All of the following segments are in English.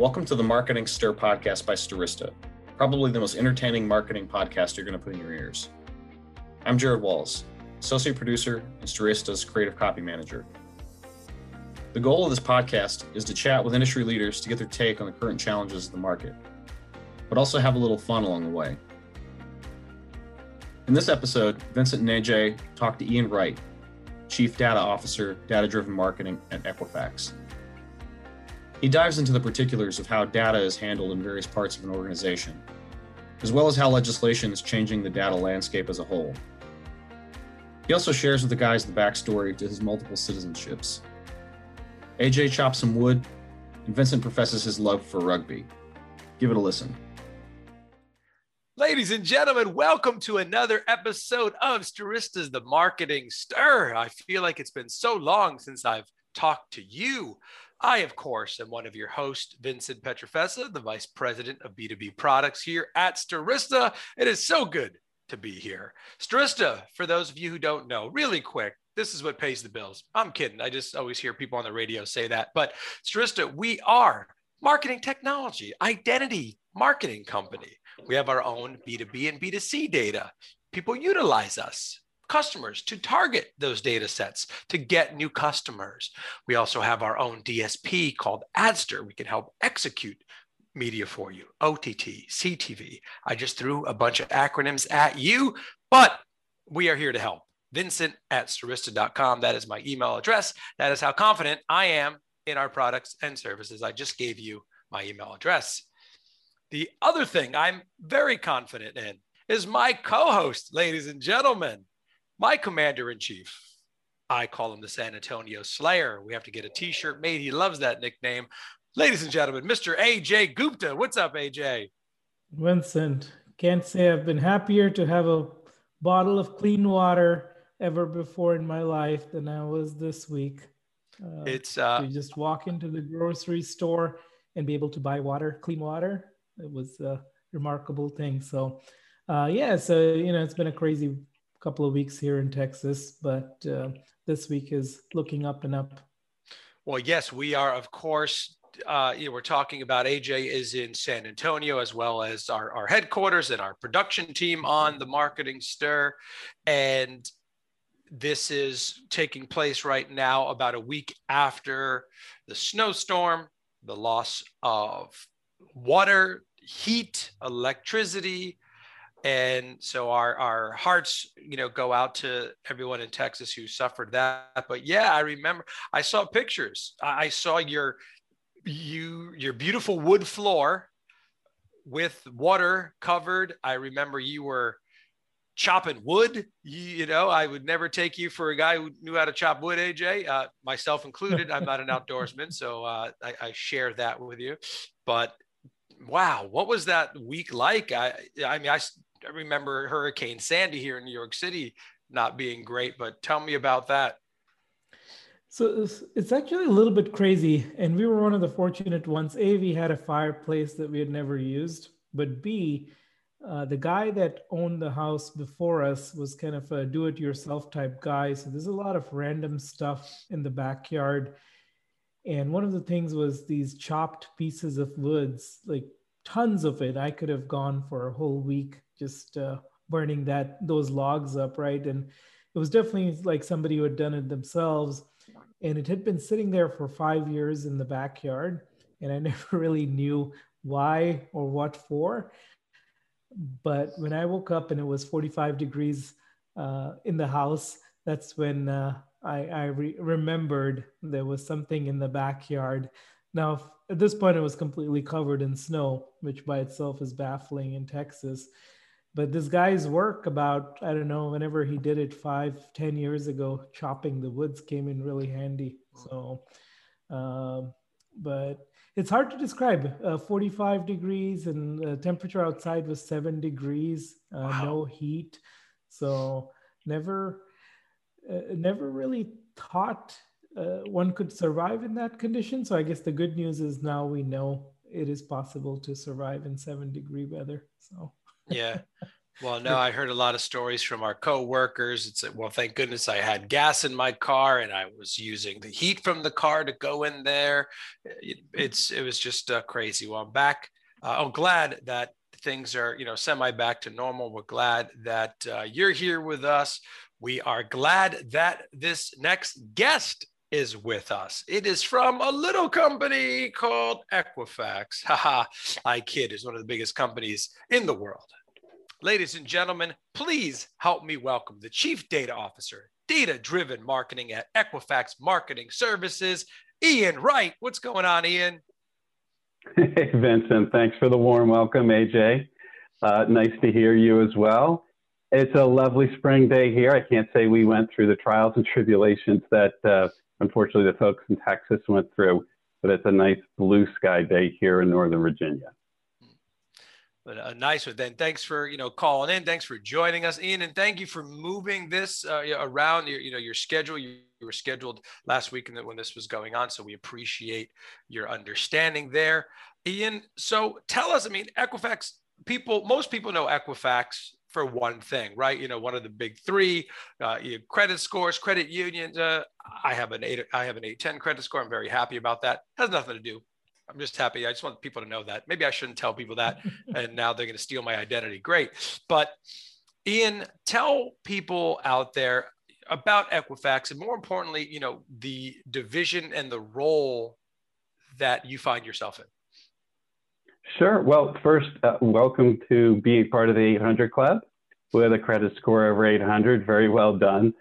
Welcome to the Marketing Stir podcast by Stirista, probably the most entertaining marketing podcast you're going to put in your ears. I'm Jared Walls, associate producer and Stirista's creative copy manager. The goal of this podcast is to chat with industry leaders to get their take on the current challenges of the market, but also have a little fun along the way. In this episode, Vincent and AJ talk to Ian Wright, Chief Data Officer, Data Driven Marketing at Equifax. He dives into the particulars of how data is handled in various parts of an organization, as well as how legislation is changing the data landscape as a whole. He also shares with the guys the backstory to his multiple citizenships. AJ chops some wood, and Vincent professes his love for rugby. Give it a listen. Ladies and gentlemen, welcome to another episode of Stirista's The Marketing Stir. I feel like it's been so long since I've talked to you. I, of course, am one of your hosts, Vincent Pietrafesa, the Vice President of B2B Products here at Stirista. It is so good to be here. Stirista, for those of you who don't know, really quick, this is what pays the bills. I'm kidding. I just always hear people on the radio say that. But Stirista, we are marketing technology, identity marketing company. We have our own B2B and B2C data. People utilize us customers to target those data sets to get new customers. We also have our own DSP called Adster. We can help execute media for you OTT, CTV. I just threw a bunch of acronyms at you, but we are here to help. Vincent at Stirista.com. That is my email address. That is how confident I am in our products and services. I just gave you my email address. The other thing I'm very confident in is my co host, ladies and gentlemen my commander in chief. I call him the San Antonio Slayer. We have to get a t shirt made. He loves that nickname. Ladies and gentlemen, Mr. AJ Gupta. What's up, AJ? Vincent, can't say I've been happier to have a bottle of clean water ever before in my life than I was this week. Uh, it's uh, you just walk into the grocery store and be able to buy water, clean water. It was a remarkable thing. So, uh, yeah, so you know, it's been a crazy couple of weeks here in Texas, but uh, this week is looking up and up. Well, yes, we are, of course. Uh, you know, we're talking about AJ is in San Antonio as well as our, our headquarters and our production team on the marketing stir. And this is taking place right now about a week after the snowstorm, the loss of water, heat, electricity, and so our our hearts you know go out to everyone in texas who suffered that. But yeah i remember i saw pictures. I saw your you your beautiful wood floor with water covered. I remember you were chopping wood. You, you, know i would never take you for a guy who knew how to chop wood aj uh, myself included i'm not an outdoorsman so uh, I, I share that with you. But wow what was that week like? I i mean i I remember Hurricane Sandy here in New York City not being great, but tell me about that. So it's, actually a little bit crazy. And we were one of the fortunate ones. A, we had a fireplace that we had never used, but B, uh, the guy that owned the house before us was kind of a do it yourself type guy. So there's a lot of random stuff in the backyard. And one of the things was these chopped pieces of woods, like tons of it. I could have gone for a whole week just uh, burning that those logs up, right? And it was definitely like somebody who had done it themselves, and it had been sitting there for five years in the backyard, and I never really knew why or what for. But when I woke up and it was 45 degrees uh, in the house, that's when uh, I, I re- remembered there was something in the backyard. Now, at this point, it was completely covered in snow, which by itself is baffling in Texas but this guy's work about i don't know whenever he did it five ten years ago chopping the woods came in really handy. So um, but it's hard to describe. Uh, 45 degrees and the temperature outside was seven degrees uh, wow. no heat. So never uh, never really thought uh, one could survive in that condition. So i guess the good news is now we know it is possible to survive in seven degree weather. So yeah Well, no, I heard a lot of stories from our co-workers. It's like, well, thank goodness I had gas in my car and I was using the heat from the car to go in there. It's it was just uh, crazy. Well, I'm back. Uh, I'm glad that things are you know semi back to normal. We're glad that uh, you're here with us. We are glad that this next guest is with us. It is from a little company called Equifax. Haha, I kid, it's one of the biggest companies in the world. Ladies and gentlemen, please help me welcome the Chief Data Officer, Data Driven Marketing at Equifax Marketing Services, Ian Wright. What's going on, Ian? Hey, Vincent. Thanks for the warm welcome, AJ. Uh, nice to hear you as well. It's a lovely spring day here. I can't say we went through the trials and tribulations that uh, unfortunately the folks in Texas went through, but it's a nice blue sky day here in Northern Virginia. But a nice one. Then thanks for you know calling in. Thanks for joining us, Ian, and thank you for moving this uh, around your you know your schedule. You, you were scheduled last week that when this was going on, so we appreciate your understanding there, Ian. So tell us. I mean, Equifax people. Most people know Equifax for one thing, right? You know, one of the big three, uh, credit scores, credit unions. Uh, I have an eight, I have an eight ten credit score. I'm very happy about that. Has nothing to do. I'm just happy. I just want people to know that. Maybe I shouldn't tell people that, and now they're going to steal my identity. Great, but Ian, tell people out there about Equifax, and more importantly, you know, the division and the role that you find yourself in. Sure. Well, first, uh, welcome to being part of the 800 Club with a credit score over 800. Very well done.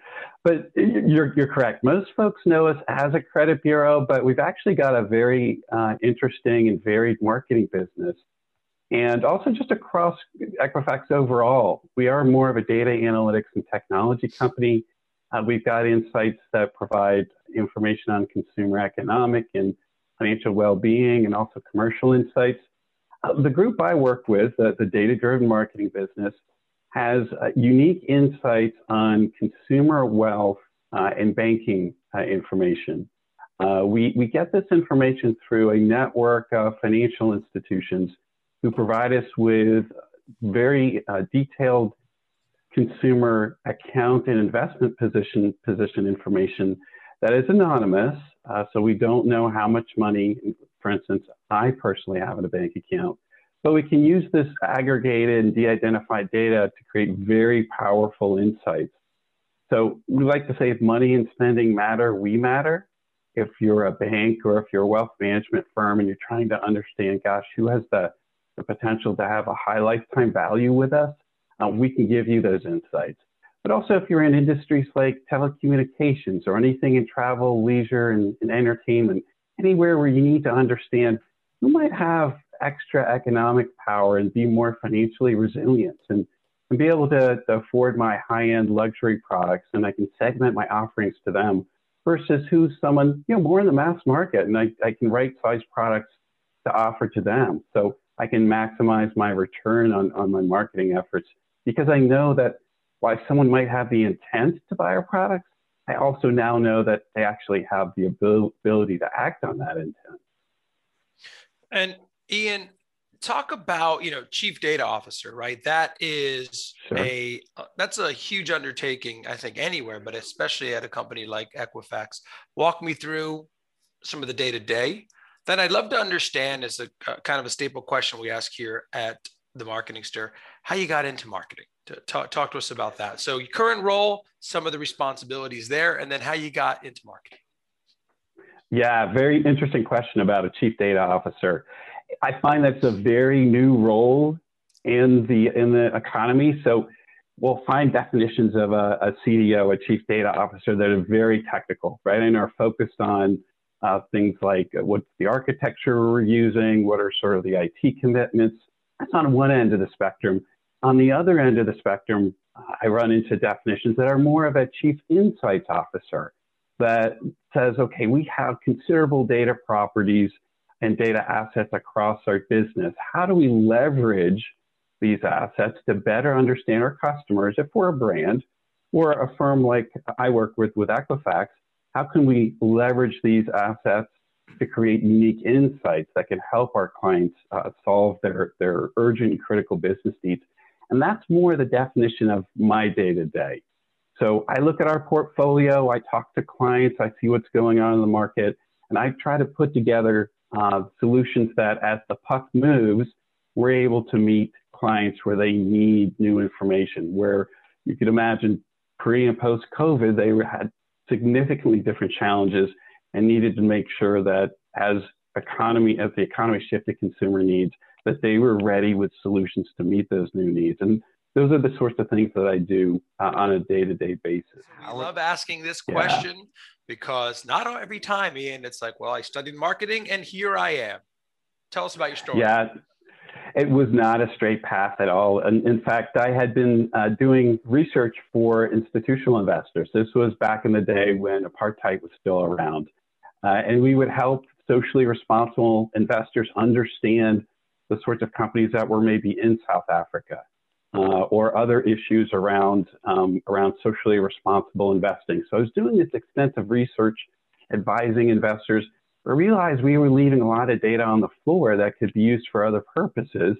But you're, you're correct. Most folks know us as a credit bureau, but we've actually got a very uh, interesting and varied marketing business. And also, just across Equifax overall, we are more of a data analytics and technology company. Uh, we've got insights that provide information on consumer economic and financial well being, and also commercial insights. Uh, the group I work with, the data driven marketing business, has uh, unique insights on consumer wealth uh, and banking uh, information. Uh, we, we get this information through a network of financial institutions who provide us with very detailed consumer account and investment position, position information that is anonymous. so we don't know how much money, for instance, I personally have in a bank account. But we can use this aggregated and de-identified data to create very powerful insights. So we like to say if money and spending matter, we matter. If you're a bank or if you're a wealth management firm and you're trying to understand, gosh, who has the, the potential to have a high lifetime value with us, uh, we can give you those insights. But also if you're in industries like telecommunications or anything in travel, leisure, and, and entertainment, anywhere where you need to understand who might have extra economic power and be more financially resilient and, and be able to, to afford my high-end luxury products and I can segment my offerings to them versus who's someone, you know, more in the mass market and I, I can right size products to offer to them. So I can maximize my return on, on my marketing efforts because I know that while someone might have the intent to buy our products, I also now know that they actually have the ability to act on that intent. And Ian, talk about you know chief data officer, right? That is sure. a uh, that's a huge undertaking, I think, anywhere, but especially at a company like Equifax. Walk me through some of the day to day. Then I'd love to understand, as a uh, kind of a staple question we ask here at the Marketing Stir, how you got into marketing. Talk, talk to us about that. So, your current role, some of the responsibilities there, and then how you got into marketing. Yeah, very interesting question about a chief data officer. I find that's a very new role in the in the economy. So we'll find definitions of a, a CDO, a chief data officer, that are very technical, right, and are focused on uh, things like what's the architecture we're using, what are sort of the IT commitments. That's on one end of the spectrum. On the other end of the spectrum, I run into definitions that are more of a chief insights officer that says, okay, we have considerable data properties and data assets across our business. How do we leverage these assets to better understand our customers? If we're a brand or a firm like I work with with Equifax, how can we leverage these assets to create unique insights that can help our clients uh, solve their, their urgent critical business needs? And that's more the definition of my day to day. So I look at our portfolio, I talk to clients, I see what's going on in the market, and I try to put together uh, solutions that as the puck moves, we're able to meet clients where they need new information, where you could imagine pre and post COVID, they had significantly different challenges and needed to make sure that as economy, as the economy shifted consumer needs, that they were ready with solutions to meet those new needs. And those are the sorts of things that I do uh, on a day-to-day basis. I love asking this question yeah. Because not every time, Ian, it's like, well, I studied marketing and here I am. Tell us about your story. Yeah, it was not a straight path at all. And in fact, I had been uh, doing research for institutional investors. This was back in the day when apartheid was still around. Uh, and we would help socially responsible investors understand the sorts of companies that were maybe in South Africa uh, or other issues around, um, around socially responsible investing. So I was doing this extensive research, advising investors I realized we were leaving a lot of data on the floor that could be used for other purposes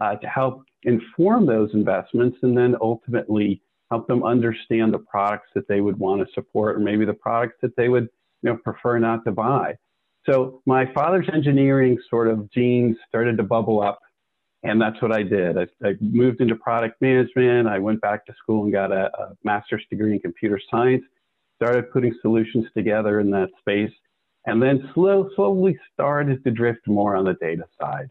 uh, to help inform those investments and then ultimately help them understand the products that they would want to support or maybe the products that they would you know, prefer not to buy. So my father's engineering sort of genes started to bubble up, and that's what I did. I, I moved into product management. I went back to school and got a, a master's degree in computer science, started putting solutions together in that space and then slow, slowly started to drift more on the data side.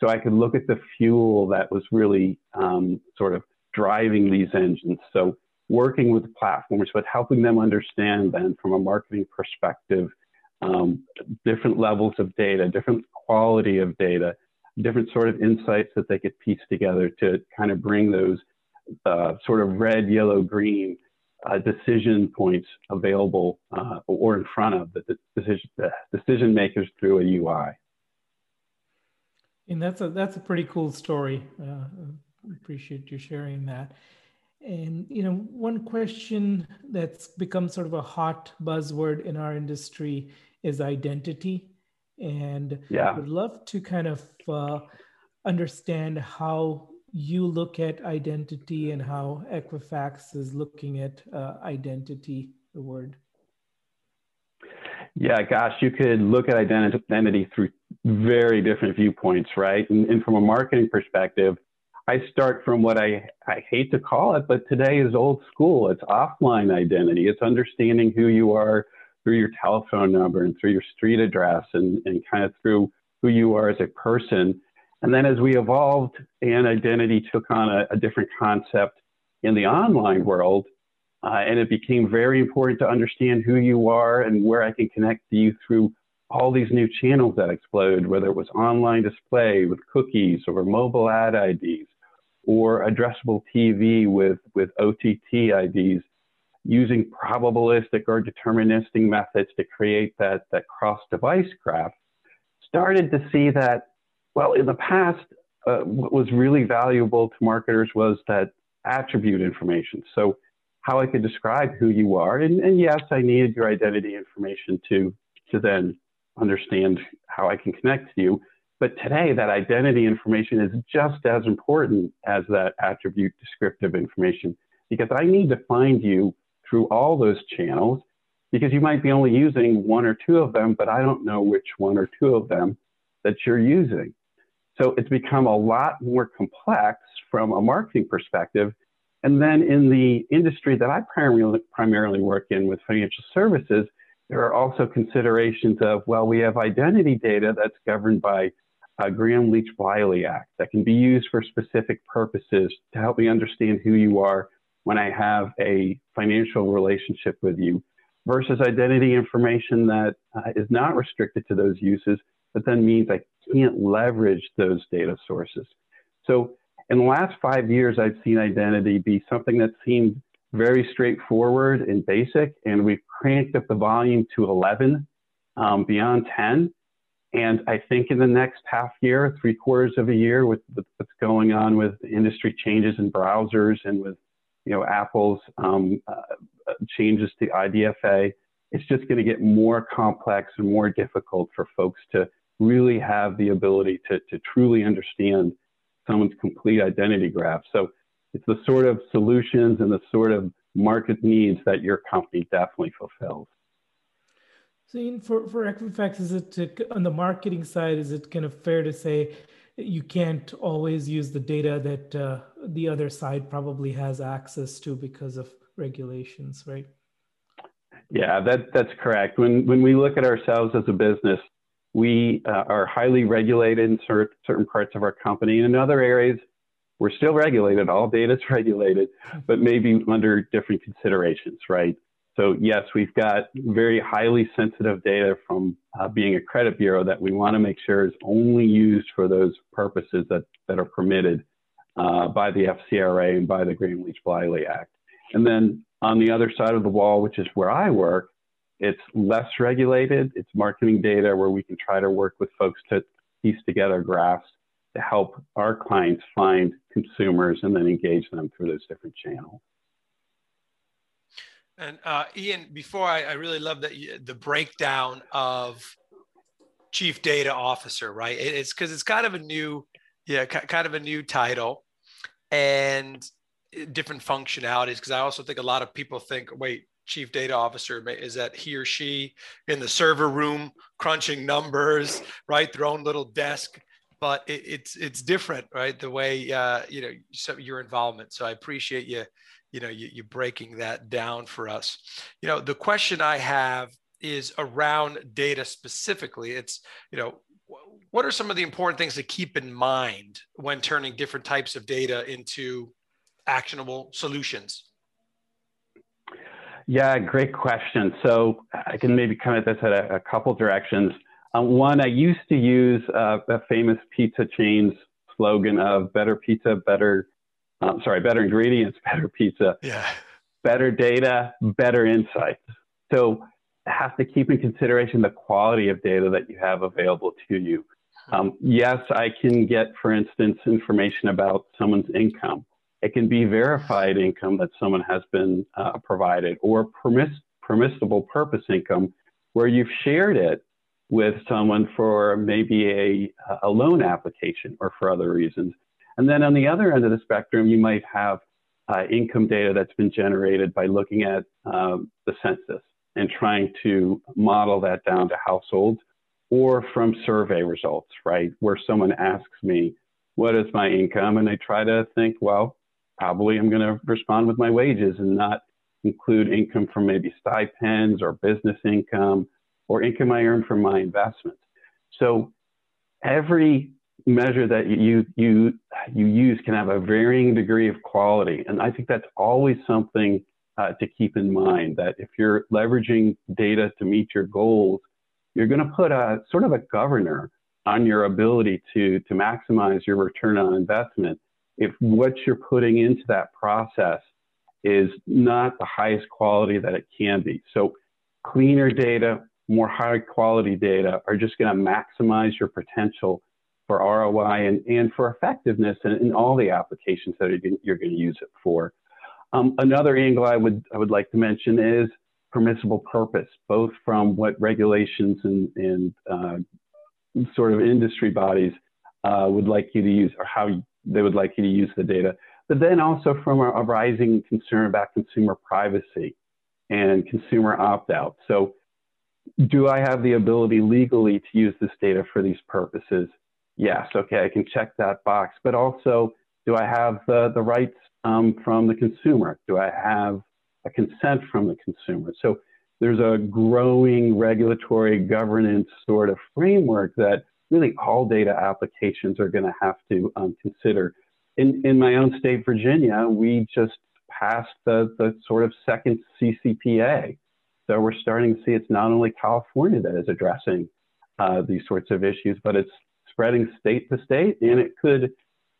So I could look at the fuel that was really um, sort of driving these engines. So working with platforms, but helping them understand then from a marketing perspective, um, different levels of data, different quality of data, different sort of insights that they could piece together to kind of bring those uh, sort of red, yellow, green uh, decision points available uh, or in front of the decision, the decision makers through a UI. And that's a that's a pretty cool story. Uh, appreciate you sharing that. And you know, one question that's become sort of a hot buzzword in our industry is identity, and yeah. would love to kind of uh, understand how you look at identity and how Equifax is looking at uh, identity, the word? Yeah, gosh, you could look at identity through very different viewpoints, right? And, and, from a marketing perspective, I start from what I, I hate to call it, but today is old school. It's offline identity. It's understanding who you are through your telephone number and through your street address and, and kind of through who you are as a person. And then as we evolved and identity took on a, a different concept in the online world, uh, and it became very important to understand who you are and where I can connect to you through all these new channels that exploded, whether it was online display with cookies or mobile ad IDs or addressable TV with, with OTT IDs, using probabilistic or deterministic methods to create that, that cross device graph, started to see that well, in the past, uh, what was really valuable to marketers was that attribute information. So, how I could describe who you are, and, and yes, I needed your identity information to to then understand how I can connect to you. But today, that identity information is just as important as that attribute descriptive information because I need to find you through all those channels because you might be only using one or two of them, but I don't know which one or two of them that you're using. So it's become a lot more complex from a marketing perspective. And then in the industry that I primarily, primarily work in with financial services, there are also considerations of, well, we have identity data that's governed by a Gramm-Leach-Bliley Act that can be used for specific purposes to help me understand who you are when I have a financial relationship with you versus identity information that uh, is not restricted to those uses, but then means I can't leverage those data sources. So in the last five years, I've seen identity be something that seemed very straightforward and basic, and we've cranked up the volume to 11, um, beyond 10. And I think in the next half year, three quarters of a year, with, with what's going on with industry changes in browsers and with you know Apple's um, uh, changes to IDFA, it's just going to get more complex and more difficult for folks to really have the ability to, to truly understand someone's complete identity graph. So it's the sort of solutions and the sort of market needs that your company definitely fulfills. So, for for Equifax, is it to, on the marketing side? Is it kind of fair to say you can't always use the data that uh, the other side probably has access to because of regulations, right? Yeah, that that's correct. When when we look at ourselves as a business, we uh, are highly regulated in cert- certain parts of our company. In other areas, we're still regulated. All data is regulated, but maybe under different considerations, right? So yes, we've got very highly sensitive data from uh, being a credit bureau that we want to make sure is only used for those purposes that, that are permitted uh, by the FCRA and by the Gramm-Leach-Bliley Act. And then on the other side of the wall, which is where I work, it's less regulated. It's marketing data where we can try to work with folks to piece together graphs to help our clients find consumers and then engage them through those different channels. And uh, Ian, before I, I, really love that you, the breakdown of chief data officer, right? It, it's because it's kind of a new, yeah, kind of a new title, and different functionalities. Because I also think a lot of people think, wait, chief data officer is that he or she in the server room crunching numbers, right? Their own little desk but it, it's it's different, right? The way uh, you know so your involvement. So I appreciate you, you know, you, you breaking that down for us. You know, the question I have is around data specifically. It's you know, what are some of the important things to keep in mind when turning different types of data into actionable solutions? Yeah, great question. So I can maybe come at this at a, a couple directions. Uh, one, I used to use uh, a famous pizza chain's slogan of better pizza, better, uh, sorry, better ingredients, better pizza, yeah. better data, better insights. So have to keep in consideration the quality of data that you have available to you. Um, yes, I can get, for instance, information about someone's income. It can be verified income that someone has been uh, provided or permiss- permissible purpose income where you've shared it with someone for maybe a, a loan application or for other reasons. And then on the other end of the spectrum, you might have uh, income data that's been generated by looking at um, the census and trying to model that down to households or from survey results, right? Where someone asks me, what is my income? And I try to think, well, probably I'm going to respond with my wages and not include income from maybe stipends or business income or income I earn from my investments. So every measure that you you you use can have a varying degree of quality, and I think that's always something uh, to keep in mind. That if you're leveraging data to meet your goals, you're going to put a sort of a governor on your ability to to maximize your return on investment. If what you're putting into that process is not the highest quality that it can be, so cleaner data, more high quality data are just going to maximize your potential for ROI and, and for effectiveness in, in all the applications that you're going to use it for. Um, another angle I would, I would like to mention is permissible purpose, both from what regulations and, and uh, sort of industry bodies uh, would like you to use or how they would like you to use the data, but then also from a, a rising concern about consumer privacy and consumer opt-out. So do I have the ability legally to use this data for these purposes? Yes, okay, I can check that box. But also, do I have the, the rights um, from the consumer? Do I have a consent from the consumer? So there's a growing regulatory governance sort of framework that really all data applications are going to have to um, consider. In, in my own state, Virginia, we just passed the, the sort of second CCPA, so we're starting to see it's not only California that is addressing uh, these sorts of issues, but it's spreading state to state, and it could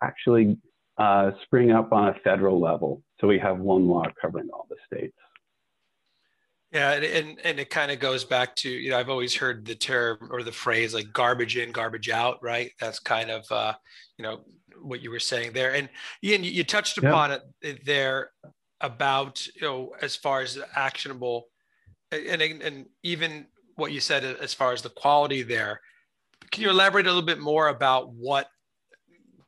actually uh, spring up on a federal level. So we have one law covering all the states. Yeah, and and it kind of goes back to you know I've always heard the term or the phrase like garbage in, garbage out, right? That's kind of uh, you know what you were saying there. And Ian, you touched upon it there about you know as far as actionable and, and even what you said as far as the quality there can you elaborate a little bit more about what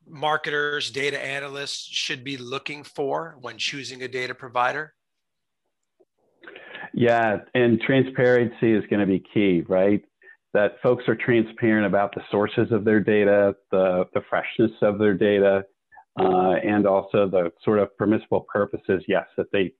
marketers, data analysts should be looking for when choosing a data provider? Yeah, and transparency is going to be key, right? That folks are transparent about the sources of their data, the, the freshness of their data, uh, and also the sort of permissible purposes, yes, that they,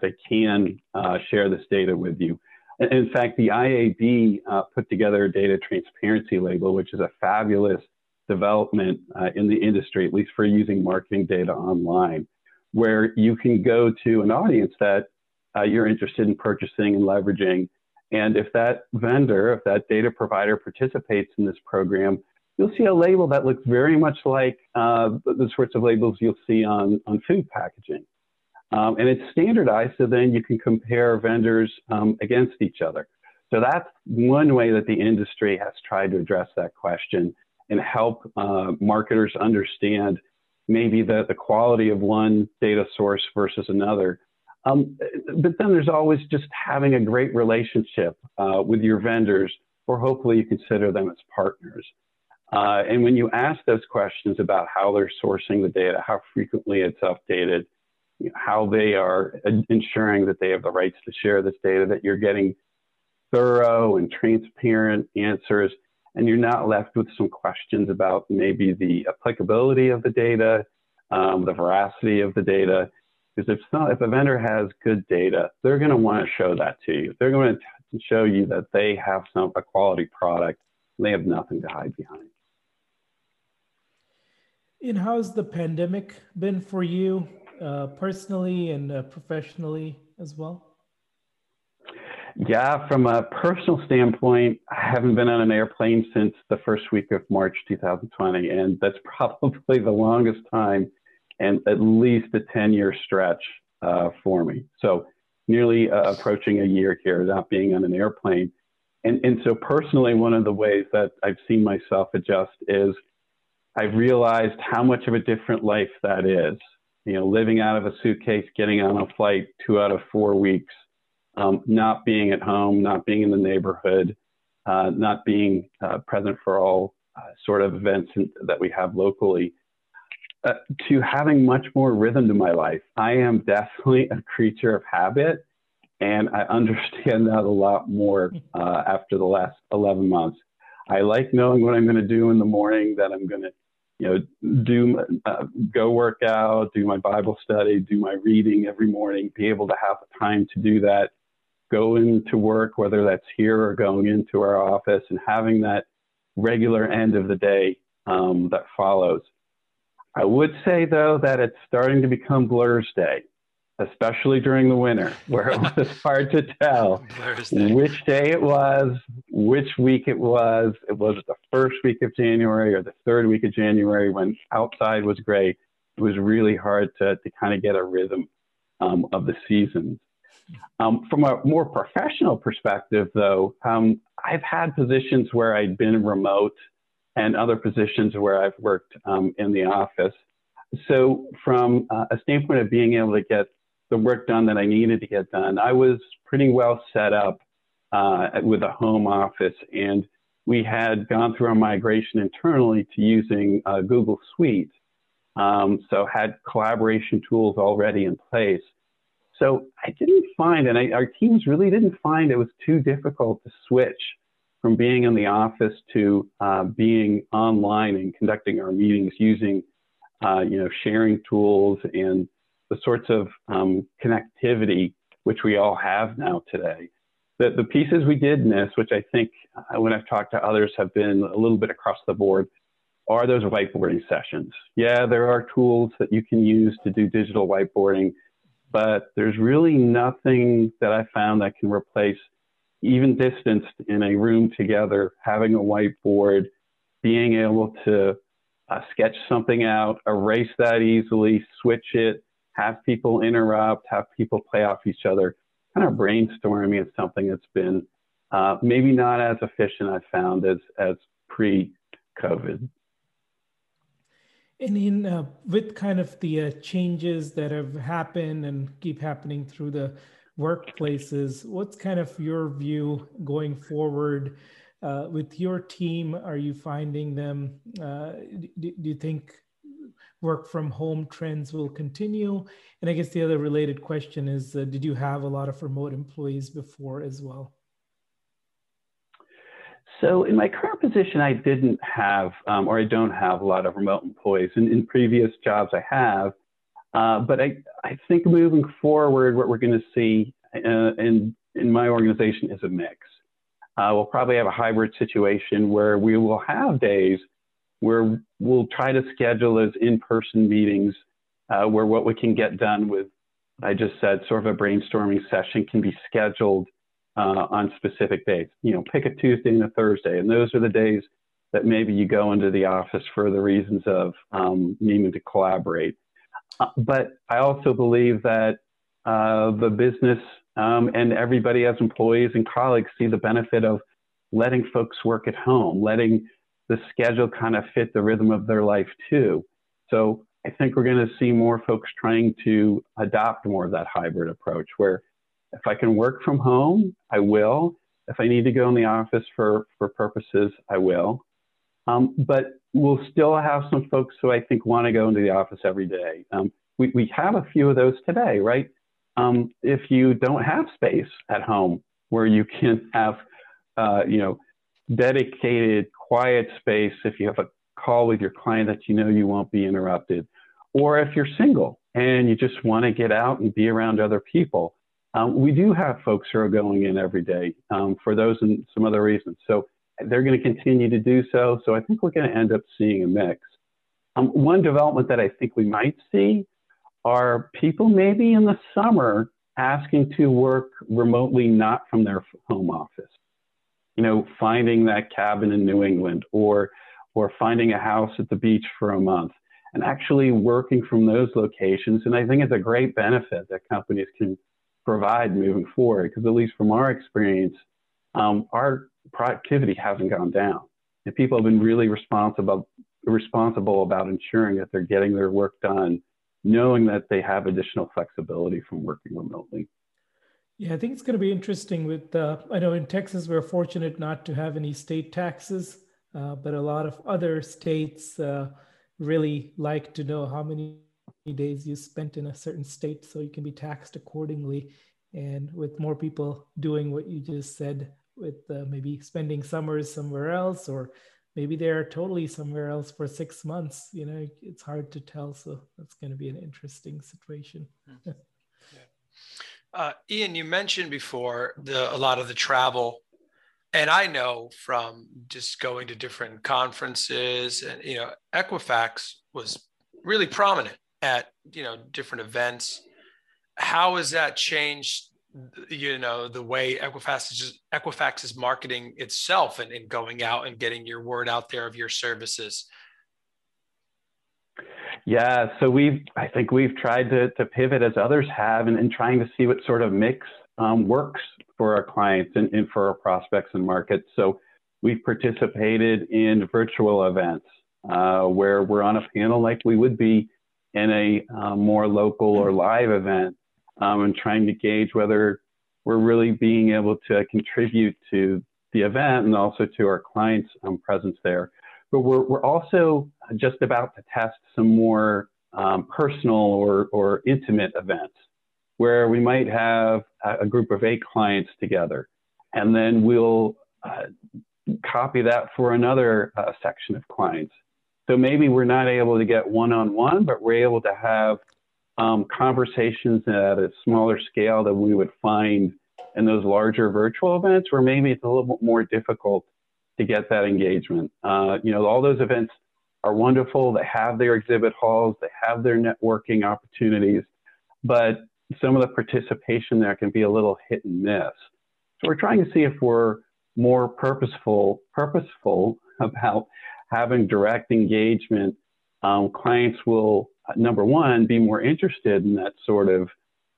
they can uh, share this data with you. In fact, the IAB uh, put together a data transparency label, which is a fabulous development uh, in the industry, at least for using marketing data online, where you can go to an audience that uh, you're interested in purchasing and leveraging. And if that vendor, if that data provider participates in this program, you'll see a label that looks very much like uh, the sorts of labels you'll see on, on food packaging. Um, and it's standardized so then you can compare vendors um, against each other. So that's one way that the industry has tried to address that question and help uh, marketers understand maybe the, the quality of one data source versus another. Um, but then there's always just having a great relationship uh, with your vendors, or hopefully you consider them as partners. Uh, and when you ask those questions about how they're sourcing the data, how frequently it's updated, how they are ensuring that they have the rights to share this data, that you're getting thorough and transparent answers, and you're not left with some questions about maybe the applicability of the data, um, the veracity of the data. Because if, some, if a vendor has good data, they're going to want to show that to you. They're going to show you that they have some a quality product. And they have nothing to hide behind. And how's the pandemic been for you uh, personally and uh, professionally as well? Yeah, from a personal standpoint, I haven't been on an airplane since the first week of March 2020, and that's probably the longest time and at least a 10 year stretch uh, for me. So, nearly uh, approaching a year here, not being on an airplane. And, and so, personally, one of the ways that I've seen myself adjust is I've realized how much of a different life that is. You know, living out of a suitcase, getting on a flight two out of four weeks, um, not being at home, not being in the neighborhood, uh, not being uh, present for all uh, sort of events in, that we have locally, uh, to having much more rhythm to my life. I am definitely a creature of habit, and I understand that a lot more uh, after the last 11 months. I like knowing what I'm going to do in the morning, that I'm going to you know, do uh, go work out, do my Bible study, do my reading every morning, be able to have the time to do that, go into work, whether that's here or going into our office, and having that regular end of the day um, that follows. I would say, though, that it's starting to become Blur's Day, especially during the winter, where it was hard to tell which day it was, which week it was. It was the first week of January or the third week of January when outside was gray. It was really hard to, to kind of get a rhythm um, of the seasons. Um, from a more professional perspective, though, um, I've had positions where I'd been remote and other positions where I've worked um, in the office. So, from uh, a standpoint of being able to get the work done that I needed to get done, I was pretty well set up uh, with a home office. And we had gone through a migration internally to using uh, Google Suite. Um, so, had collaboration tools already in place. So I didn't find, and I, our teams really didn't find it was too difficult to switch from being in the office to uh, being online and conducting our meetings using, uh, you know, sharing tools and the sorts of um, connectivity which we all have now today. The, the pieces we did miss, which I think uh, when I've talked to others have been a little bit across the board, are those whiteboarding sessions. Yeah, there are tools that you can use to do digital whiteboarding but there's really nothing that I found that can replace, even distanced in a room together, having a whiteboard, being able to uh, sketch something out, erase that easily, switch it, have people interrupt, have people play off each other. Kind of brainstorming is something that's been uh, maybe not as efficient, I've found, as, as pre COVID. And in uh, with kind of the uh, changes that have happened and keep happening through the workplaces, what's kind of your view going forward uh, with your team? Are you finding them? Uh, do, do, you think work from home trends will continue? And I guess the other related question is uh, Did you have a lot of remote employees before as well? So, in my current position, I didn't have, um, or I don't have a lot of remote employees. In, in previous jobs, I have. Uh, but I, I think moving forward, what we're going to see uh, in, in my organization is a mix. Uh, we'll probably have a hybrid situation where we will have days where we'll try to schedule those in-person meetings uh, where what we can get done with, I just said, sort of a brainstorming session can be scheduled uh, on specific days. You know, pick a Tuesday and a Thursday, and those are the days that maybe you go into the office for the reasons of um, needing to collaborate. Uh, but I also believe that uh, the business um, and everybody as employees and colleagues see the benefit of letting folks work at home, letting the schedule kind of fit the rhythm of their life too. So I think we're going to see more folks trying to adopt more of that hybrid approach where if I can work from home, I will. If I need to go in the office for, for purposes, I will. Um, but we'll still have some folks who I think want to go into the office every day. Um, we, we have a few of those today, right? Um, if you don't have space at home where you can have, uh, you know, dedicated quiet space, if you have a call with your client that you know you won't be interrupted, or if you're single and you just want to get out and be around other people, um, we do have folks who are going in every day um, for those and some other reasons. So they're going to continue to do so. So I think we're going to end up seeing a mix. Um, one development that I think we might see are people maybe in the summer asking to work remotely, not from their home office. You know, finding that cabin in New England or or finding a house at the beach for a month and actually working from those locations. And I think it's a great benefit that companies can provide moving forward because at least from our experience, um, our productivity hasn't gone down. And people have been really responsible responsible about ensuring that they're getting their work done, knowing that they have additional flexibility from working remotely. Yeah, I think it's going to be interesting. With uh, I know in Texas we're fortunate not to have any state taxes, uh, but a lot of other states uh, really like to know how many days you spent in a certain state, so you can be taxed accordingly. And with more people doing what you just said, with uh, maybe spending summers somewhere else or maybe they're totally somewhere else for six months you know it's hard to tell so that's going to be an interesting situation yeah. Uh, ian you mentioned before the a lot of the travel and i know from just going to different conferences and you know equifax was really prominent at you know different events how has that changed you know the way Equifax is Equifax is marketing itself and, and going out and getting your word out there of your services. Yeah, so we've I think we've tried to, to pivot as others have and, and trying to see what sort of mix um, works for our clients and, and for our prospects and markets. So we've participated in virtual events uh, where we're on a panel like we would be in a uh, more local or live event um, and trying to gauge whether we're really being able to contribute to the event and also to our clients' um, presence there. But we're, we're also just about to test some more um, personal or, or intimate events where we might have a, group of eight clients together and then we'll uh, copy that for another uh, section of clients. So maybe we're not able to get one on one, but we're able to have um, conversations at a smaller scale than we would find in those larger virtual events where maybe it's a little bit more difficult to get that engagement. Uh, you know, all those events are wonderful. They have their exhibit halls, they have their networking opportunities, but some of the participation there can be a little hit and miss. So we're trying to see if we're more purposeful, purposeful about having direct engagement. Um, clients will number one, be more interested in that sort of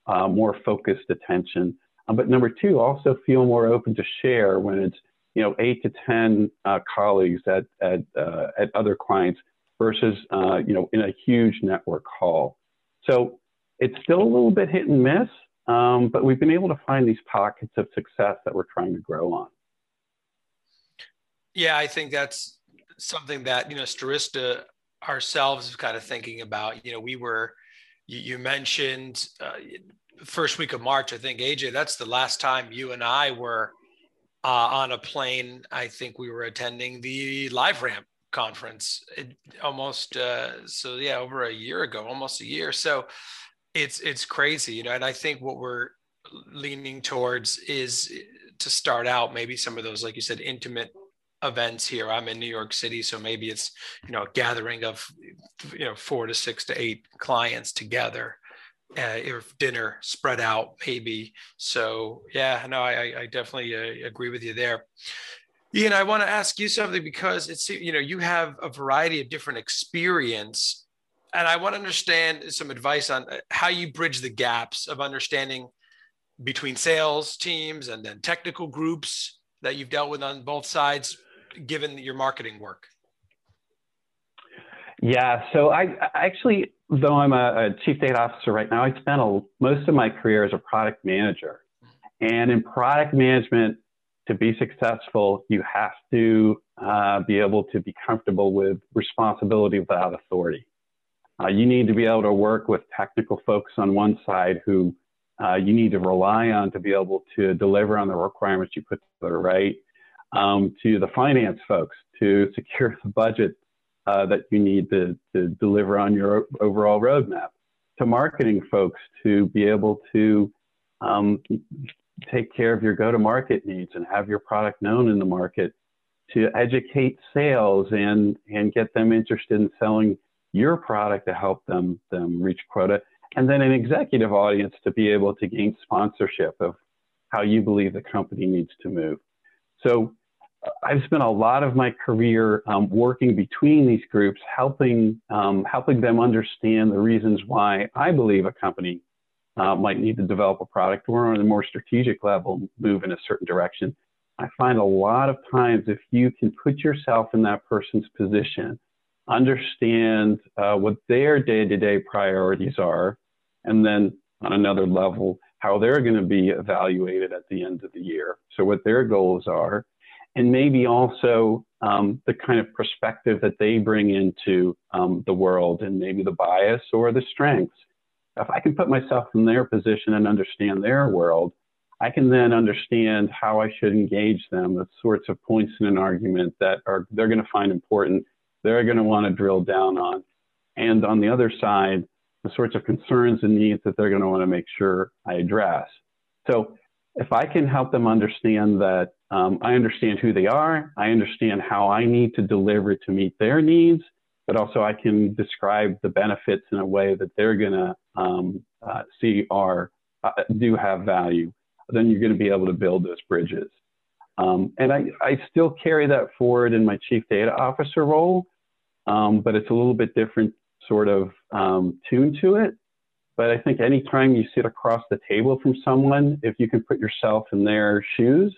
uh, more focused attention. Um, but number two, also feel more open to share when it's you know eight to ten uh, colleagues at at uh, at other clients versus uh, you know in a huge network call. So it's still a little bit hit and miss, um, but we've been able to find these pockets of success that we're trying to grow on. Yeah, I think that's something that you know Stirista ourselves is kind of thinking about, you know, we were, you, you mentioned uh, first week of March, I think, AJ, that's the last time you and I were uh, on a plane. I think we were attending the LiveRamp conference it, almost, uh, so yeah, over a year ago, almost a year. So it's, it's crazy, you know, and I think what we're leaning towards is to start out maybe some of those, like you said, intimate events here. I'm in New York City, so maybe it's you know a gathering of you know four to six to eight clients together, uh, or dinner spread out maybe. So yeah, no, I, I definitely uh, agree with you there. Ian, I want to ask you something because it's you know you have a variety of different experience, and I want to understand some advice on uh, how you bridge the gaps of understanding between sales teams and then technical groups that you've dealt with on both sides given your marketing work? Yeah, so I actually, though I'm a, a chief data officer right now, I spent a, most of my career as a product manager. And in product management, to be successful, you have to uh, be able to be comfortable with responsibility without authority. Uh, you need to be able to work with technical folks on one side who uh, you need to rely on to be able to deliver on the requirements you put together, right? um, to the finance folks to secure the budget uh, that you need to, to deliver on your overall roadmap, to marketing folks to be able to um, take care of your go to market needs and have your product known in the market, to educate sales and, and get them interested in selling your product to help them, them reach quota. And then an executive audience to be able to gain sponsorship of how you believe the company needs to move. So I've spent a lot of my career um, working between these groups, helping um, helping them understand the reasons why I believe a company uh, might need to develop a product or on a more strategic level move in a certain direction. I find a lot of times if you can put yourself in that person's position, understand uh, what their day-to-day priorities are, and then on another level, how they're going to be evaluated at the end of the year. So what their goals are and maybe also um, the kind of perspective that they bring into um, the world and maybe the bias or the strengths. If I can put myself in their position and understand their world, I can then understand how I should engage them, the sorts of points in an argument that are they're going to find important, they're going to want to drill down on. And on the other side, the sorts of concerns and needs that they're going to want to make sure I address. So if I can help them understand that um, I understand who they are, I understand how I need to deliver to meet their needs, but also I can describe the benefits in a way that they're going to um, uh, see are uh, do have value. Then you're going to be able to build those bridges. Um, and I, I still carry that forward in my chief data officer role, um, but it's a little bit different sort of um, tune to it. But I think anytime you sit across the table from someone, if you can put yourself in their shoes,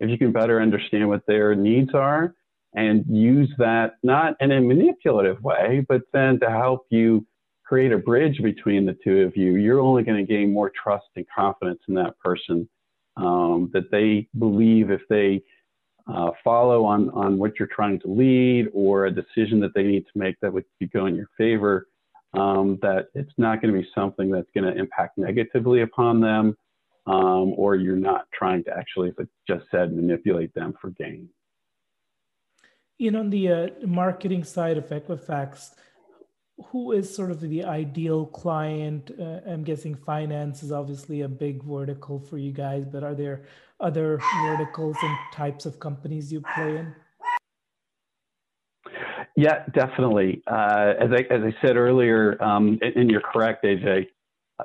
if you can better understand what their needs are and use that not in a manipulative way, but then to help you create a bridge between the two of you, you're only going to gain more trust and confidence in that person um, that they believe if they uh, follow on, on what you're trying to lead or a decision that they need to make that would go in your favor, um, that it's not going to be something that's going to impact negatively upon them, um, or you're not trying to actually, as I just said, manipulate them for gain. You know, on the uh, marketing side of Equifax, who is sort of the ideal client? Uh, I'm guessing finance is obviously a big vertical for you guys, but are there other verticals and types of companies you play in? Yeah, definitely. Uh, as I as I said earlier, um, and, and, you're correct, AJ.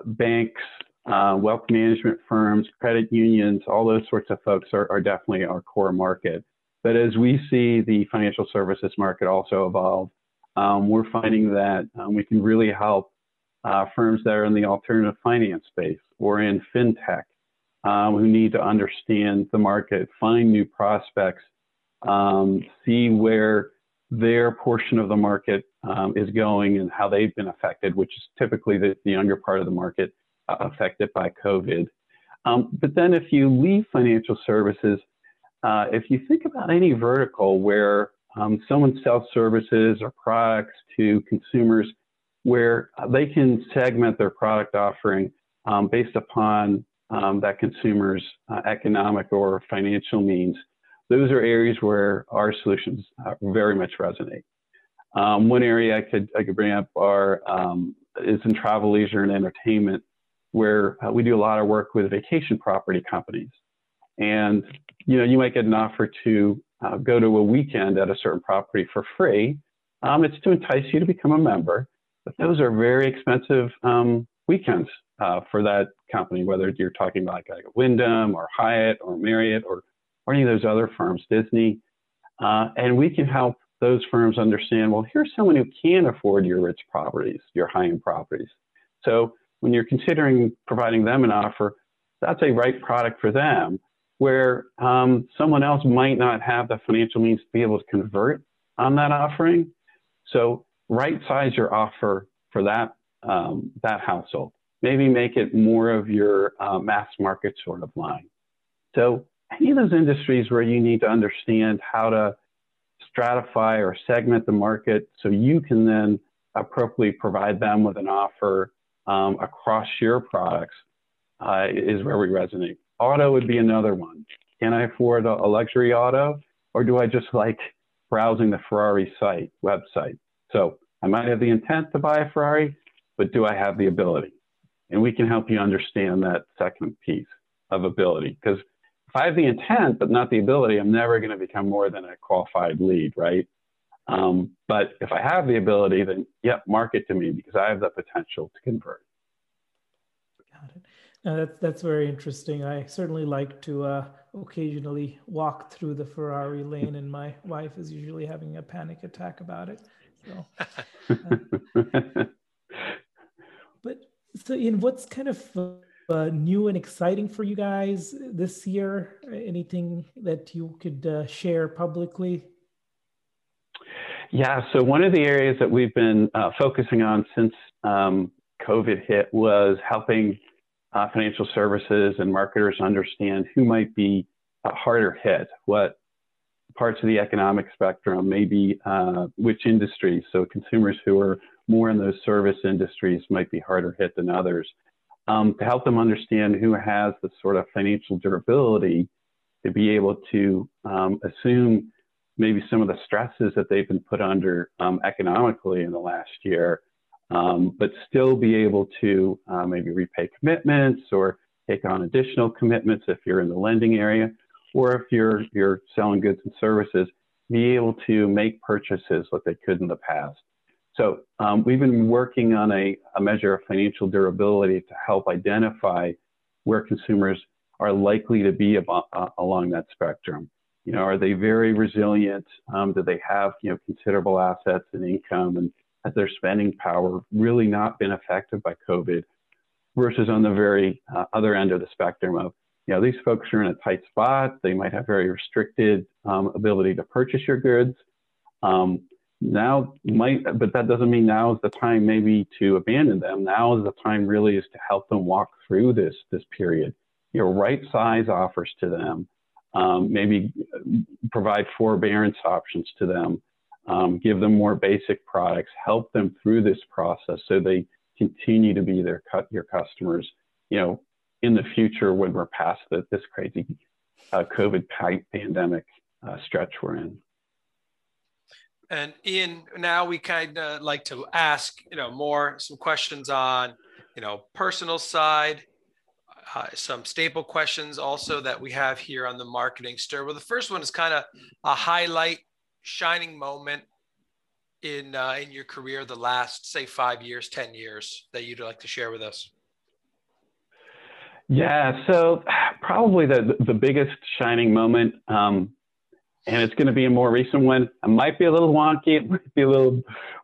Banks, uh, wealth management firms, credit unions, all those sorts of folks are, are definitely our core market. But as we see the financial services market also evolve, um, we're finding that um, we can really help uh, firms that are in the alternative finance space or in fintech um, who need to understand the market, find new prospects, um, see where their portion of the market um, is going and how they've been affected, which is typically the, the younger part of the market uh, affected by COVID. Um, but then if you leave financial services, uh, if you think about any vertical where um, someone sells services or products to consumers where they can segment their product offering um, based upon um, that consumer's uh, economic or financial means. Those are areas where our solutions uh, very much resonate. Um, one area I could I could bring up are um, is in travel, leisure, and entertainment, where uh, we do a lot of work with vacation property companies. And you know, you might get an offer to uh, go to a weekend at a certain property for free. Um, it's to entice you to become a member, but those are very expensive um, weekends uh, for that company, whether you're talking about like, Wyndham or Hyatt or Marriott or, or any of those other firms, Disney. Uh, and we can help those firms understand, well, here's someone who can afford your rich properties, your high-end properties. So when you're considering providing them an offer, that's a right product for them, where um, someone else might not have the financial means to be able to convert on that offering. So right size your offer for that um, that household. Maybe make it more of your uh, mass market sort of line. So any of those industries where you need to understand how to stratify or segment the market so you can then appropriately provide them with an offer um, across your products uh, is where we resonate. Auto would be another one. Can I afford a luxury auto or do I just like browsing the Ferrari site, website? So I might have the intent to buy a Ferrari, but do I have the ability? And we can help you understand that second piece of ability because if I have the intent but not the ability, I'm never going to become more than a qualified lead, right? Um, but if I have the ability, then yep, market to me because I have the potential to convert. Got it. Now that's that's very interesting. I certainly like to uh, occasionally walk through the Ferrari lane, and my wife is usually having a panic attack about it. So, uh, but so Ian, what's kind of uh, new and exciting for you guys this year? Anything that you could uh, share publicly? Yeah, so one of the areas that we've been uh, focusing on since um, COVID hit was helping uh, financial services and marketers understand who might be uh, harder hit, what parts of the economic spectrum, maybe uh, which industries. So consumers who are more in those service industries might be harder hit than others um, to help them understand who has the sort of financial durability to be able to um, assume maybe some of the stresses that they've been put under um, economically in the last year, um, but still be able to uh, maybe repay commitments or take on additional commitments if you're in the lending area, or if you're you're selling goods and services, be able to make purchases what they could in the past. So um, we've been working on a, a, measure of financial durability to help identify where consumers are likely to be about, uh, along that spectrum. You know, are they very resilient? Um, do they have you know considerable assets and income, and has their spending power really not been affected by COVID? Versus on the very uh, other end of the spectrum of you know these folks are in a tight spot. They might have very restricted um, ability to purchase your goods. Um, now might, but that doesn't mean now is the time maybe to abandon them. Now is the time really is to help them walk through this this period. You know, right size offers to them, um, maybe provide forbearance options to them, um, give them more basic products, help them through this process so they continue to be their your customers. You know, in the future when we're past the, this crazy uh, COVID pandemic uh, stretch we're in. And Ian, now we kind of like to ask, you know, more some questions on, you know, personal side, uh, some staple questions also that we have here on the marketing stir. Well, the first one is kind of a highlight, shining moment in uh, in your career, the last say five years, ten years that you'd like to share with us. Yeah, so probably the the biggest shining moment. Um, and it's going to be a more recent one. It might be a little wonky, it might be a little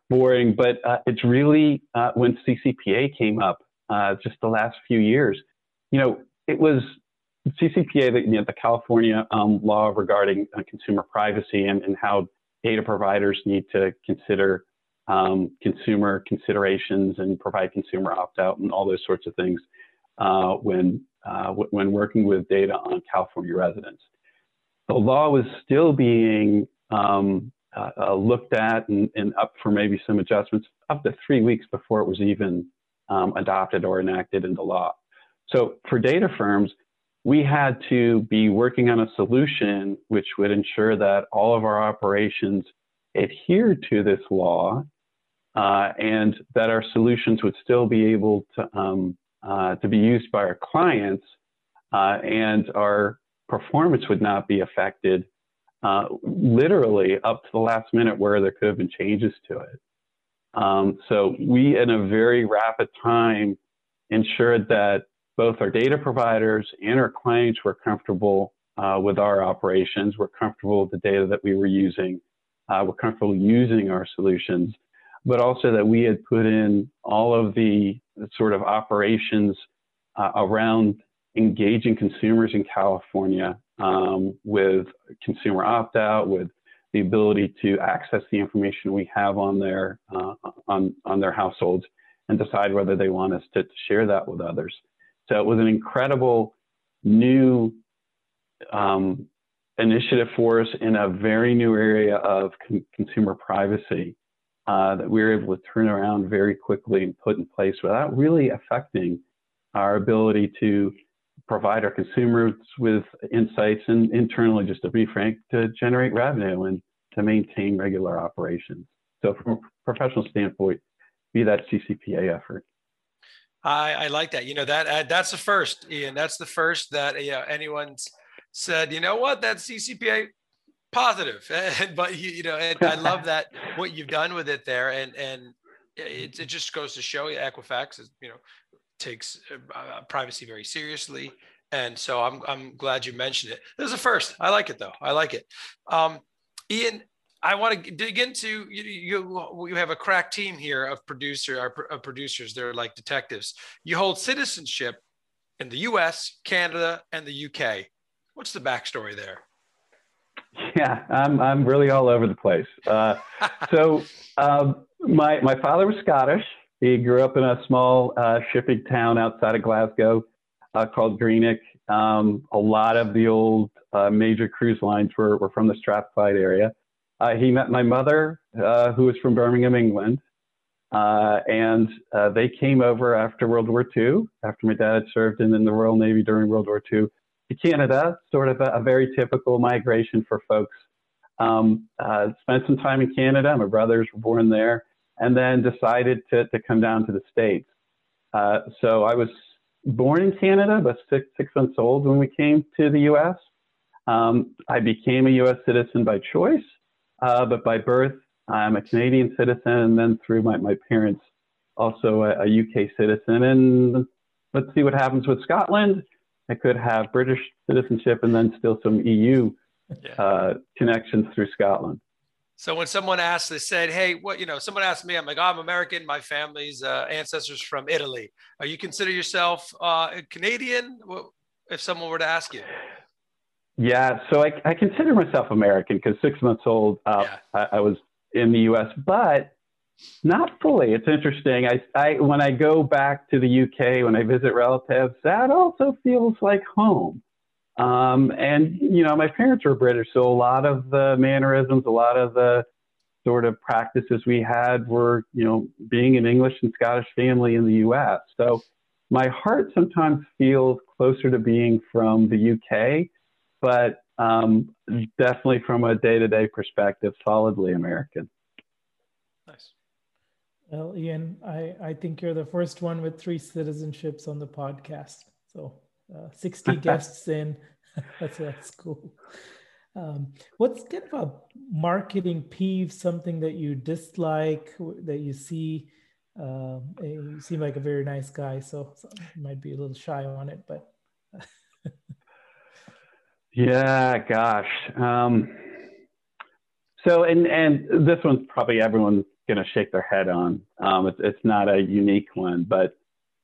boring, but uh, it's really uh, when CCPA came up uh, just the last few years. You know, it was CCPA, the, you know, the California um, law regarding uh, consumer privacy and, and how data providers need to consider um, consumer considerations and provide consumer opt-out and all those sorts of things uh, when uh, when working with data on California residents the law was still being um, uh, uh, looked at and, and, up for maybe some adjustments up to three weeks before it was even um, adopted or enacted into law. So for data firms, we had to be working on a solution which would ensure that all of our operations adhered to this law uh, and that our solutions would still be able to, um, uh, to be used by our clients uh, and our performance would not be affected uh, literally up to the last minute where there could have been changes to it. Um, so we, in a very rapid time, ensured that both our data providers and our clients were comfortable uh, with our operations, were comfortable with the data that we were using, uh, were comfortable using our solutions, but also that we had put in all of the sort of operations uh, around engaging consumers in California um, with consumer opt out, with the ability to access the information we have on their uh, on on their households and decide whether they want us to, to, share that with others. So it was an incredible new um, initiative for us in a very new area of con consumer privacy uh, that we were able to turn around very quickly and put in place without really affecting our ability to provide our consumers with insights and internally, just to be frank, to generate revenue and to maintain regular operations. So from a professional standpoint, be that CCPA effort. I, I like that. You know that uh, that's the first, Ian. That's the first that you anyone's said. You know what? That's CCPA positive, and, but you, you know, and I love that what you've done with it there, and and it, it just goes to show you Equifax is you know takes uh, uh, privacy very seriously. And so I'm, I'm glad you mentioned it. This is a first. I like it though. I like it. Um, Ian, I want to dig into you, you. You have a crack team here of producer of producers. They're like detectives. You hold citizenship in the U.S., Canada, and the U.K. What's the backstory there? Yeah, I'm I'm really all over the place. Uh, so um, my my father was Scottish, he grew up in a small uh, shipping town outside of Glasgow uh, called Greenock. Um, a lot of the old uh, major cruise lines were, were from the Strathclyde area. Uh, he met my mother, uh, who was from Birmingham, England. Uh, and they came over after World War II, after my dad had served in, in the Royal Navy during World War II, to Canada, sort of a, a very typical migration for folks. Um, spent some time in Canada. My brothers were born there and then decided to, to come down to the States. Uh, so I was born in Canada, but six, six months old when we came to the US. Um, I became a US citizen by choice, uh, but by birth, I'm a Canadian citizen, and then through my, my parents, also a, a UK citizen. And let's see what happens with Scotland. I could have British citizenship and then still some EU yeah. uh, connections through Scotland. So when someone asked, they said, "Hey, what you know?" Someone asked me, I'm like, oh, "I'm American. My family's uh, ancestors from Italy. Are you consider yourself uh, Canadian?" If someone were to ask you. Yeah, so I, I consider myself American because six months old, uh, yeah. I, I, was in the U.S., but not fully. It's interesting. I, I when I go back to the UK when I visit relatives, that also feels like home. Um, and, you know, my parents were British, so a lot of the mannerisms, a lot of the sort of practices we had were, you know, being an English and Scottish family in the US. So my heart sometimes feels closer to being from the UK, but um, definitely from a day to day perspective, solidly American. Nice. Well, Ian, I, I think you're the first one with three citizenships on the podcast. So uh, 60 guests in. that's that's cool. Um, what's kind of a marketing peeve? Something that you dislike that you see? Uh, you seem like a very nice guy, so, so you might be a little shy on it, but. Yeah, gosh. Um, so, and and this one's probably everyone's going to shake their head on. Um, it's it's not a unique one, but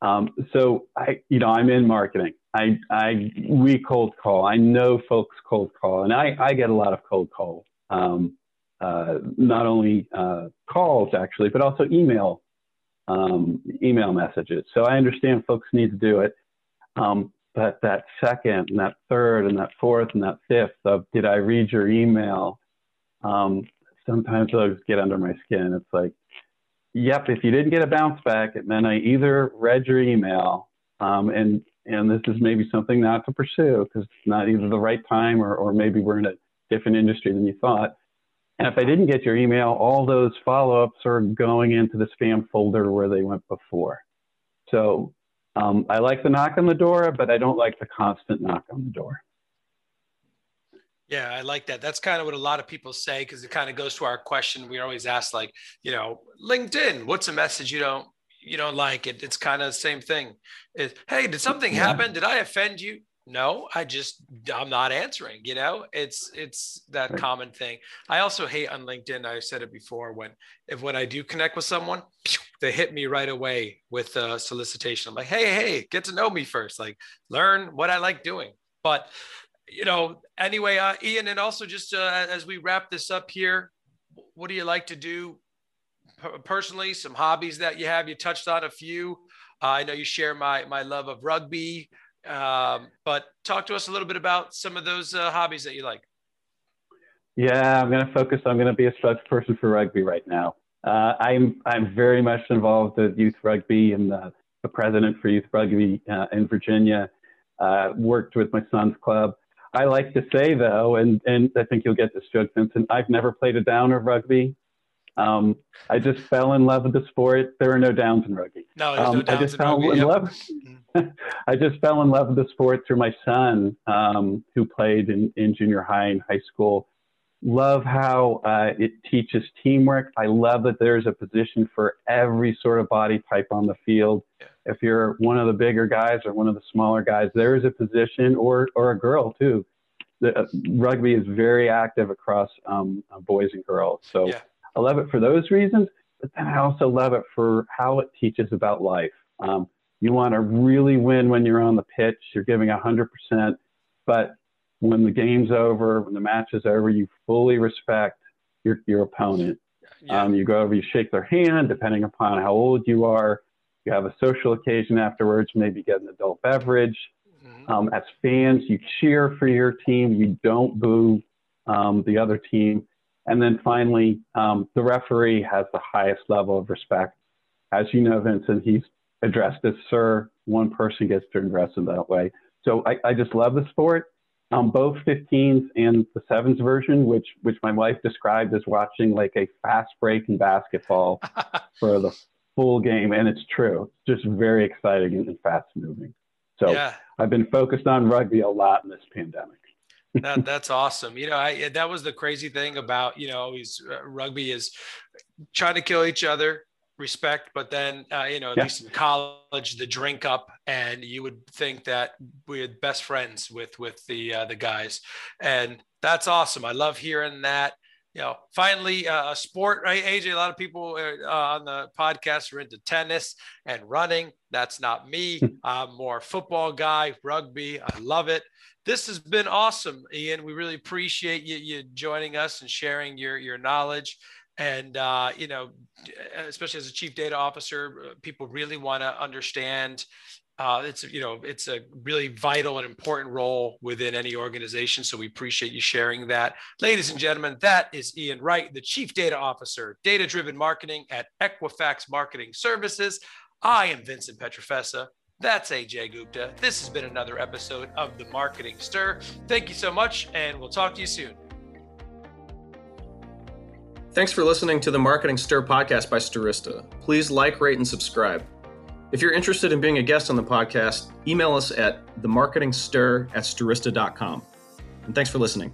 um, so I, you know, I'm in marketing. I, I, we cold call. I know folks cold call, and I, I get a lot of cold call. Um, uh, not only uh, calls actually, but also email, um, email messages. So I understand folks need to do it. Um, but that second and that third and that fourth and that fifth of did I read your email? Um, sometimes those get under my skin. It's like, yep, if you didn't get a bounce back, it meant I either read your email, um, and and this is maybe something not to pursue because it's not either the right time or or maybe we're in a different industry than you thought. And if I didn't get your email, all those follow-ups are going into the spam folder where they went before. So um, I like the knock on the door, but I don't like the constant knock on the door. Yeah, I like that. That's kind of what a lot of people say because it kind of goes to our question. We always ask, like, you know, LinkedIn, what's a message you don't you don't like? It, it's kind of the same thing. It, hey, did something yeah. happen? Did I offend you? No, I just I'm not answering. You know, it's it's that right. common thing. I also hate on LinkedIn. I said it before when if when I do connect with someone, they hit me right away with a solicitation. I'm like, hey, hey, get to know me first. Like, learn what I like doing. But you know, anyway, uh, Ian, and also just uh, as we wrap this up here, what do you like to do personally? Some hobbies that you have. You touched on a few. Uh, I know you share my my love of rugby, um, but talk to us a little bit about some of those uh, hobbies that you like. Yeah, I'm going to focus. I'm going to be a spokesperson for rugby right now. Uh, I'm I'm very much involved with youth rugby and the, the president for youth rugby uh, in Virginia. worked with my son's club. I like to say though, and and I think you'll get this joke, Vincent. I've never played a down of rugby. Um, I just fell in love with the sport. There are no downs in rugby. No, um, no downs I just in fell rugby, in yep. love. I just fell in love with the sport through my son, um, who played in, in junior high and high school. Love how uh, it teaches teamwork. I love that there's a position for every sort of body type on the field. Yeah. If you're one of the bigger guys or one of the smaller guys, there is a position, or or a girl too. The, uh, rugby is very active across um, uh, boys and girls. So yeah. I love it for those reasons, but then I also love it for how it teaches about life. Um, you want to really win when you're on the pitch. You're giving 100%, but when the game's over, when the match is over, you fully respect your, your opponent. Yeah. Um, you go over, you shake their hand, depending upon how old you are. You have a social occasion afterwards, maybe get an adult beverage. Mhm. Um, as fans, you cheer for your team. You don't boo um, the other team. And then finally, um, the referee has the highest level of respect. As you know, Vincent, he's addressed as sir. One person gets to address him that way. So I, I just love the sport. Um, both 15s and the sevens version, which which my wife described as watching like a fast break in basketball for the full game, and it's true. It's just very exciting and fast moving. So yeah. I've been focused on rugby a lot in this pandemic. That that's awesome. You know, I that was the crazy thing about you know always uh, rugby is trying to kill each other, respect, but then uh, you know at Yeah. least in college the drink up, and you would think that we're best friends with with the uh, the guys, and that's awesome. I love hearing that. You know, finally uh, a sport, right? AJ, a lot of people uh, on the podcast are into tennis and running. That's not me. I'm more football guy, rugby. I love it this has been awesome, Ian. We really appreciate you, you joining us and sharing your your knowledge. And uh, you know, especially as a chief data officer, uh, people really want to understand. Uh, it's you know, it's a really vital and important role within any organization. So we appreciate you sharing that, ladies and gentlemen. That is Ian Wright, the chief data officer, data driven marketing at Equifax Marketing Services. I am Vincent Pietrafesa. That's AJ Gupta. This has been another episode of The Marketing Stir. Thank you so much, and we'll talk to you soon. Thanks for listening to the Marketing Stir podcast by Stirista. Please like, rate, and subscribe. If you're interested in being a guest on the podcast, email us at themarketingstir at stirista.com. And thanks for listening.